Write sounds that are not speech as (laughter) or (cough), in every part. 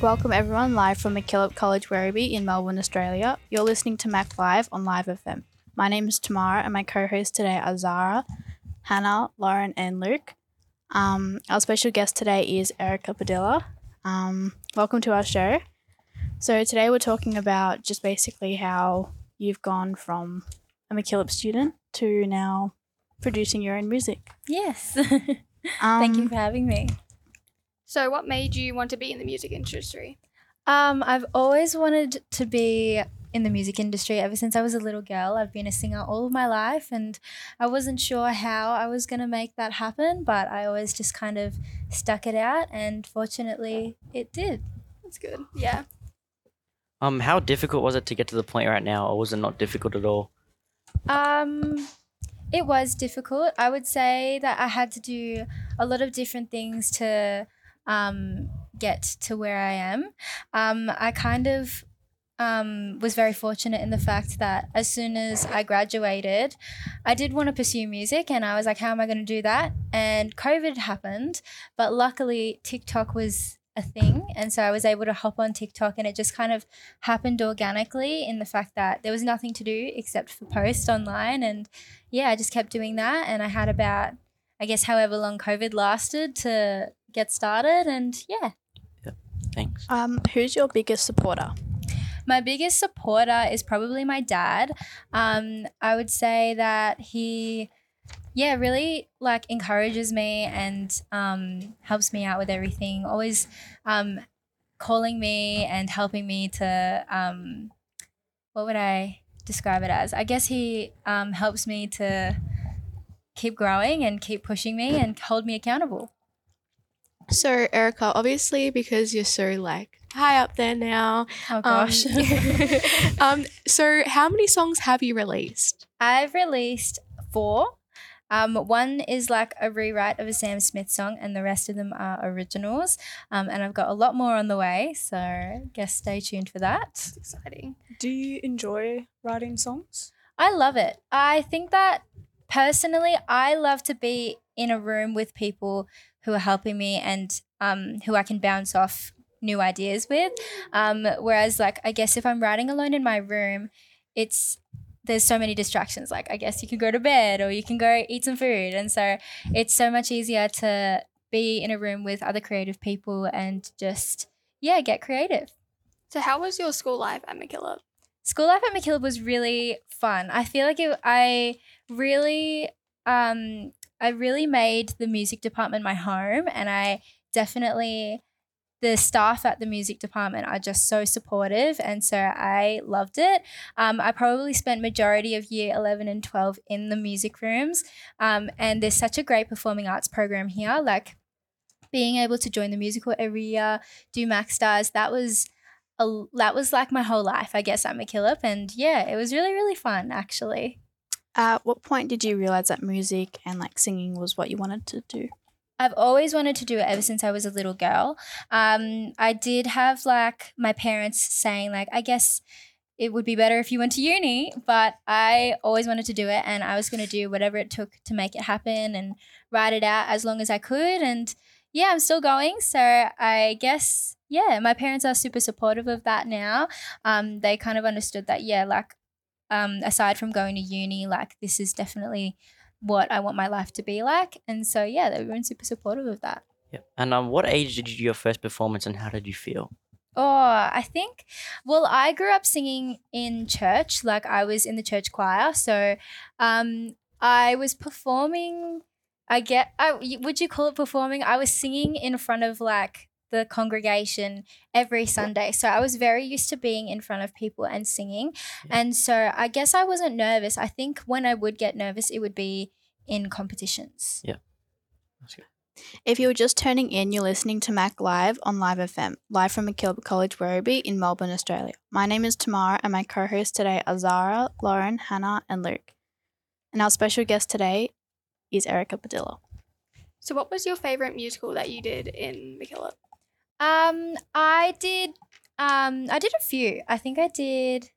Welcome everyone live from MacKillop College Werribee in Melbourne, Australia. You're listening to Mack Live on Live FM. My name is Tamara and my co-hosts today are Zara, Hannah, Lauren and Luke. Um, our special guest today is Erica Padilla. Um, welcome to our show. So today we're talking about just basically how you've gone from a MacKillop student to now producing your own music. Yes. (laughs) Um, Thank you for having me. So, what made you want to be in the music industry? Um, I've always wanted to be in the music industry ever since I was a little girl. I've been a singer all of my life, and I wasn't sure how I was going to make that happen, but I always just kind of stuck it out, and fortunately, it did. That's good. Yeah. Um, how difficult was it to get to the point right now, or was it not difficult at all? Um, it was difficult. I would say that I had to do a lot of different things to um, get to where I am. Um, I kind of um, was very fortunate in the fact that as soon as I graduated, I did want to pursue music, and I was like, how am I going to do that? And COVID happened, but luckily, TikTok was a thing. And so I was able to hop on TikTok and it just kind of happened organically in the fact that there was nothing to do except for post online. And yeah, I just kept doing that. And I had about, I guess, however long COVID lasted to get started. And yeah, Thanks. Um, who's your biggest supporter? my biggest supporter is probably my dad. Um, I would say that he, yeah, really like encourages me and um, helps me out with everything. Always um, calling me and helping me to, um, what would I describe it as? I guess he um, helps me to keep growing and keep pushing me and hold me accountable. So, Erica, obviously, because you're so like high up there now. Oh um, gosh. (laughs) um, so, how many songs have you released? I've released four. Um, one is like a rewrite of a Sam Smith song, and the rest of them are originals. Um, and I've got a lot more on the way, so I guess stay tuned for that. It's exciting. Do you enjoy writing songs? I love it. I think that personally, I love to be in a room with people who are helping me and um, who I can bounce off new ideas with. Um, whereas, like, I guess if I'm writing alone in my room, it's there's so many distractions. Like, I guess you can go to bed or you can go eat some food. And so it's so much easier to be in a room with other creative people and just, yeah, get creative. So, how was your school life at MacKillop? School life at MacKillop was really fun. I feel like it, I really, um, I really made the music department my home, and I definitely, the staff at the music department are just so supportive, and so I loved it. Um, I probably spent majority of year eleven and twelve in the music rooms, um, and there's such a great performing arts program here. Like being able to join the musical every year, do Mac Stars, that was a, that was like my whole life, I guess, at MacKillop. And yeah, it was really, really fun, actually. At what point did you realize that music and like singing was what you wanted to do? I've always wanted to do it ever since I was a little girl. Um, I did have like my parents saying, like, I guess it would be better if you went to uni, but I always wanted to do it and I was going to do whatever it took to make it happen and write it out as long as I could. And yeah, I'm still going. So I guess, yeah, my parents are super supportive of that now. Um, they kind of understood that, yeah, like, um, aside from going to uni, like, this is definitely what I want my life to be like. And so, yeah, they've been super supportive of that. Yep. And um, what age did you do your first performance, and how did you feel? Oh, I think, well, I grew up singing in church. Like I was in the church choir. So um, I was performing, I get, I, would you call it performing? I was singing in front of like the congregation every Sunday. So I was very used to being in front of people and singing. Yeah. And so I guess I wasn't nervous. I think when I would get nervous, it would be in competitions. Yeah. That's good. If you were just turning in, you're listening to Mack Live on Live FM, live from MacKillop College Werribee in Melbourne, Australia. My name is Tamara, and my co-hosts today are Zara, Lauren, Hannah, and Luke. And our special guest today is Erica Padilla. So, what was your favorite musical that you did in MacKillop? Um, I did. Um, I did a few. I think I did.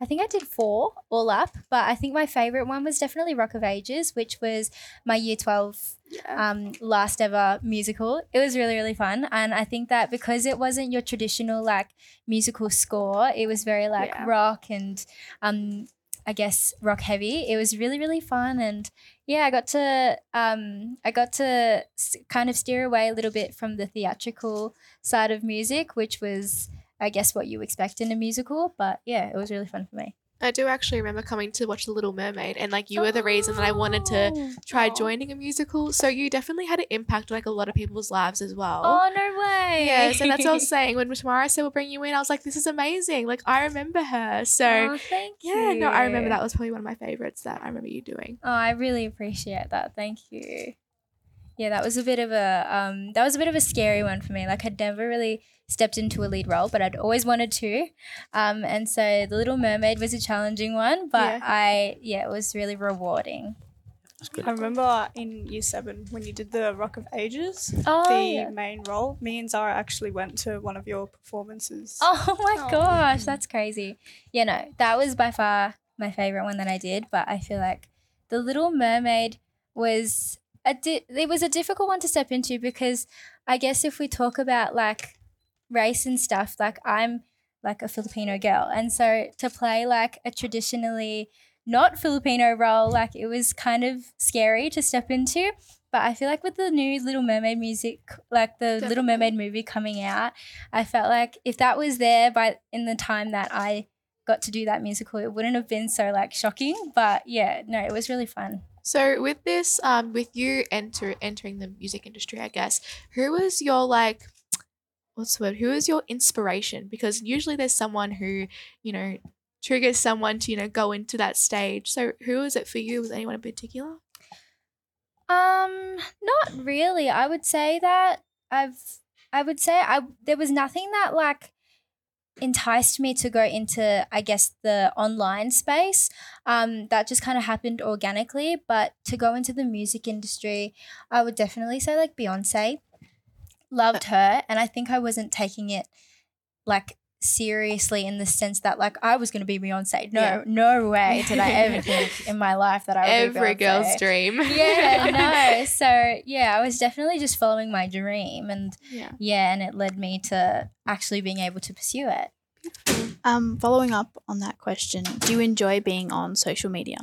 I think I did four all up, but I think my favorite one was definitely Rock of Ages, which was my year 12 Yeah. um, last ever musical. It was really, really fun. And I think that because it wasn't your traditional like musical score, it was very like Yeah. rock and um, I guess rock heavy. It was really, really fun. And yeah, I got to um, I got to kind of steer away a little bit from the theatrical side of music, which was I guess what you expect in a musical. But yeah, it was really fun for me. I do actually remember coming to watch The Little Mermaid, and like you were the reason that I wanted to Oh. try joining a musical. So you definitely had an impact on like a lot of people's lives as well. Oh no way! Yes, and that's what I was (laughs) saying. When Tamara said we'll bring you in, I was like, this is amazing. Like I remember her. So Oh, thank yeah, no, I remember that was probably one of my favorites that I remember you doing. Oh, I really appreciate that. Thank you. Yeah, that was a bit of a um that was a bit of a scary one for me. Like I'd never really stepped into a lead role, but I'd always wanted to. Um and so The Little Mermaid was a challenging one, but Yeah. I yeah, it was really rewarding. That's good. I remember in year seven when you did the Rock of Ages, Oh, the yeah. main role. Me and Zara actually went to one of your performances. (laughs) Oh my Oh. gosh, that's crazy. Yeah, no, that was by far my favorite one that I did, but I feel like The Little Mermaid was a di- it was a difficult one to step into because I guess if we talk about like race and stuff, like I'm like a Filipino girl, and so to play like a traditionally not Filipino role, like it was kind of scary to step into. But I feel like with the new Little Mermaid music, like the Little Mermaid movie coming out, I felt like if that was there by in the time that I got to do that musical, it wouldn't have been so like shocking. But yeah, no, it was really fun. So with this, um, with you enter entering the music industry, I guess, who was your like what's the word? Who is your inspiration? Because usually there's someone who, you know, triggers someone to, you know, go into that stage. So who is it for you? Was anyone in particular? Um, not really. I would say that I've I would say I there was nothing that like enticed me to go into I guess the online space. Um that just kind of happened organically, but to go into the music industry, I would definitely say like Beyonce. Loved (laughs) her and I think I wasn't taking it like seriously in the sense that like I was going to be Beyonce. No, Yeah. no way did I ever (laughs) think in my life that I would be Every Beyonce girl's dream. (laughs) yeah, no. (laughs) So yeah, I was definitely just following my dream, and Yeah. yeah, and it led me to actually being able to pursue it. Um, following up on that question, do you enjoy being on social media?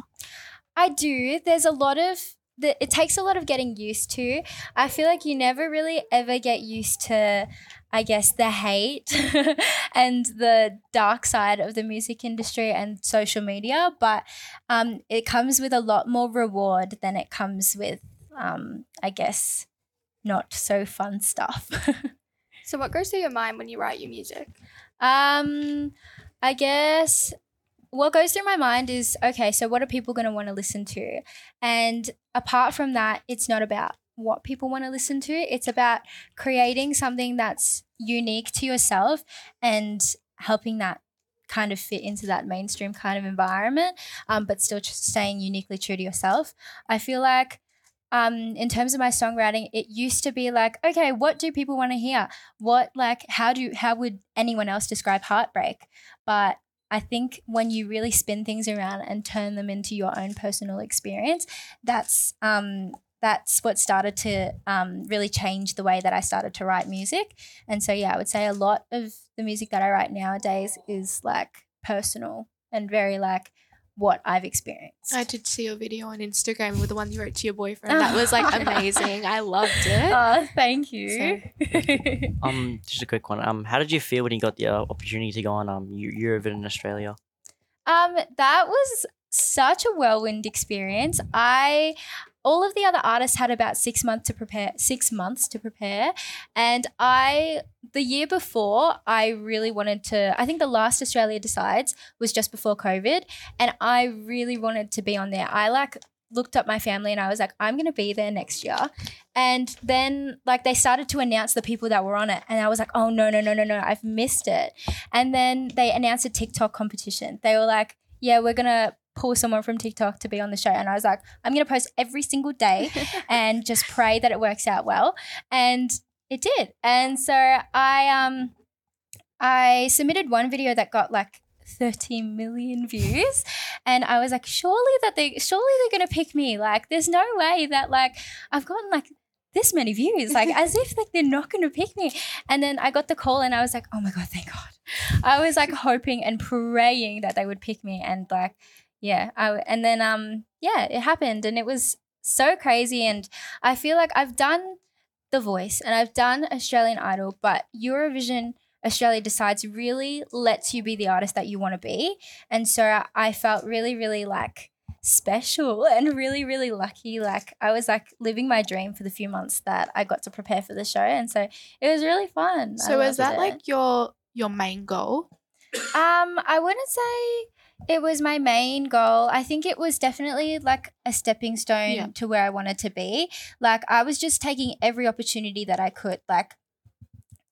I do. There's a lot of the, it takes a lot of getting used to. I feel like you never really ever get used to, I guess, the hate (laughs) and the dark side of the music industry and social media. But um, it comes with a lot more reward than it comes with, um, I guess, not so fun stuff. (laughs) So, what goes through your mind when you write your music? Um, I guess what goes through my mind is okay, so what are people going to want to listen to? And apart from that, it's not about what people want to listen to, it's about creating something that's unique to yourself and helping that kind of fit into that mainstream kind of environment, um, but still staying uniquely true to yourself. I feel like um, in terms of my songwriting, it used to be like, okay, what do people want to hear? What like how do how would anyone else describe heartbreak? But I think when you really spin things around and turn them into your own personal experience, that's um, that's what started to um, really change the way that I started to write music. And so yeah, I would say a lot of the music that I write nowadays is like personal and very like what I've experienced. I did see your video on Instagram with the one you wrote to your boyfriend. That was like (laughs) amazing. I loved it. Oh, thank you. (laughs) Um, just a quick one. Um, how did you feel when you got the uh, opportunity to go on um Eu- Eurovision in Australia? Um, that was such a whirlwind experience. I all of the other artists had about six months to prepare six months to prepare. And I the year before I really wanted to I think the last Australia Decides was just before COVID. And I really wanted to be on there. I like looked up my family and I was like, I'm gonna be there next year. And then like they started to announce the people that were on it. And I was like, oh no, no, no, no, no, I've missed it. And then they announced a TikTok competition. They were like, yeah, we're going to pull someone from TikTok to be on the show. And I was like, I'm going to post every single day (laughs) and just pray that it works out well. And it did. And so I um I submitted one video that got like 30 million views. And I was like, surely that they surely they're gonna pick me. Like, there's no way that like I've gotten like this many views, like as if like they're not gonna pick me. And then I got the call and I was like, oh my god, thank God. I was like hoping and praying that they would pick me. And like, yeah, I and then um yeah, it happened and it was so crazy. And I feel like I've done The Voice and I've done Australian Idol, but Eurovision Australia decides really lets you be the artist that you want to be. And so I felt really, really like special (laughs) and really, really lucky. Like I was like living my dream for the few months that I got to prepare for the show. And so it was really fun. So is that it. like your your main goal? Um, I wouldn't say it was my main goal. I think it was definitely like a stepping stone Yeah. to where I wanted to be. Like I was just taking every opportunity that I could. Like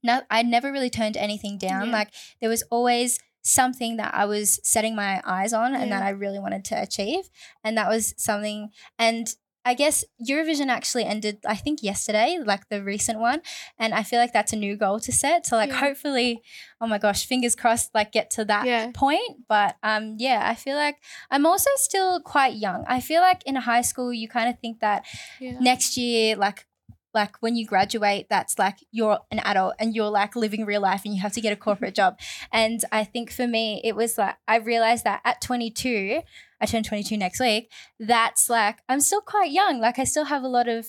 no I never really turned anything down. Yeah. Like there was always something that I was setting my eyes on and that I really wanted to achieve. And that was something and I guess Eurovision actually ended, I think, yesterday, like the recent one. And I feel like that's a new goal to set. So, like, Yeah. hopefully, oh my gosh, fingers crossed, like, get to that Yeah. point. But um, yeah, I feel like I'm also still quite young. I feel like in high school, you kind of think that Yeah. next year, like, like when you graduate, that's like you're an adult and you're like living real life and you have to get a mm-hmm. corporate job. And I think for me, it was like I realized that at 22, I turn 22 next week. That's like I'm still quite young. Like I still have a lot of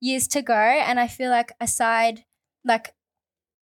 years to go, and I feel like aside like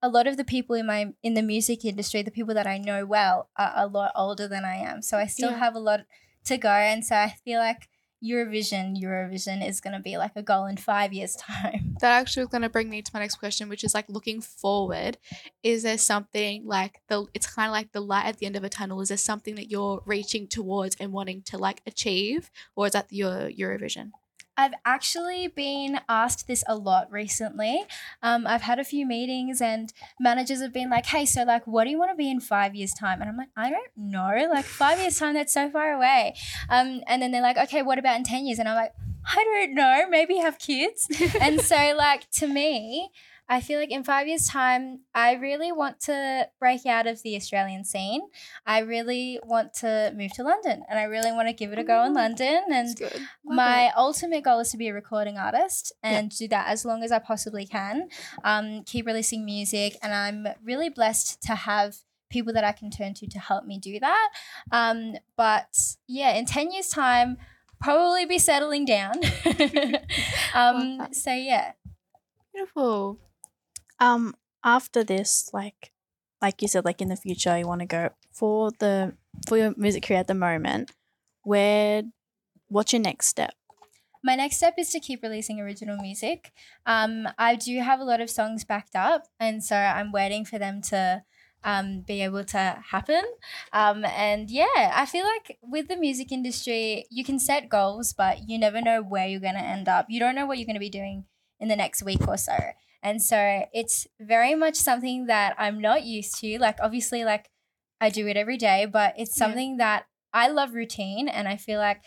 a lot of the people in my in the music industry, the people that I know well, are a lot older than I am. So I still Yeah. have a lot to go, and so I feel like Eurovision, Eurovision is going to be like a goal in five years' time. (laughs) That actually was going to bring me to my next question, which is like looking forward. Is there something like the? It's kind of like the light at the end of a tunnel. Is there something that you're reaching towards and wanting to like achieve, or is that your Eurovision? I've actually been asked this a lot recently. Um, I've had a few meetings and managers have been like, hey, so like, what do you want to be in five years' time? And I'm like, I don't know. Like, five years' time, that's so far away. Um, and then they're like, okay, what about in 10 years? And I'm like, I don't know. Maybe have kids. (laughs) and so, like, to me, I feel like in five years' time, I really want to break out of the Australian scene. I really want to move to London and I really want to give it a go in London. And my ultimate goal is to be a recording artist and do that as long as I possibly can. Um, keep releasing music, and I'm really blessed to have people that I can turn to to help me do that. Um, but yeah, in ten years' time, probably be settling down. (laughs) (laughs) um, so yeah, beautiful. Um, after this, like, like you said, like in the future, you want to go for the for your music career at the moment. Where, what's your next step? my next step is to keep releasing original music. Um, I do have a lot of songs backed up, and so I'm waiting for them to um, be able to happen. Um, and yeah, I feel like with the music industry, you can set goals, but you never know where you're going to end up. You don't know what you're going to be doing in the next week or so. And so it's very much something that I'm not used to. Like, obviously, like I do it every day, but it's Yeah. something that I love routine, and I feel like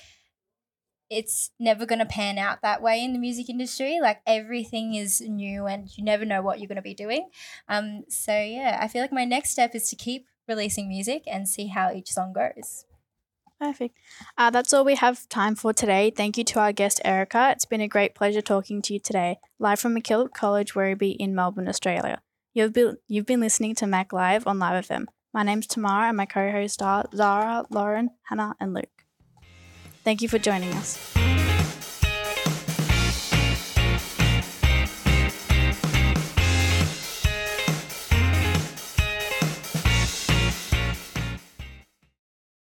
it's never going to pan out that way in the music industry. Like everything is new and you never know what you're going to be doing. Um, so yeah, I feel like my next step is to keep releasing music and see how each song goes. Perfect. Uh, that's all we have time for today. Thank you to our guest, Erica. It's been a great pleasure talking to you today, live from MacKillop College, Werribee in Melbourne, Australia. You've been, you've been listening to Mack Live on Live FM. My name's Tamara and my co hosts are Zara, Lauren, Hannah, and Luke. Thank you for joining us.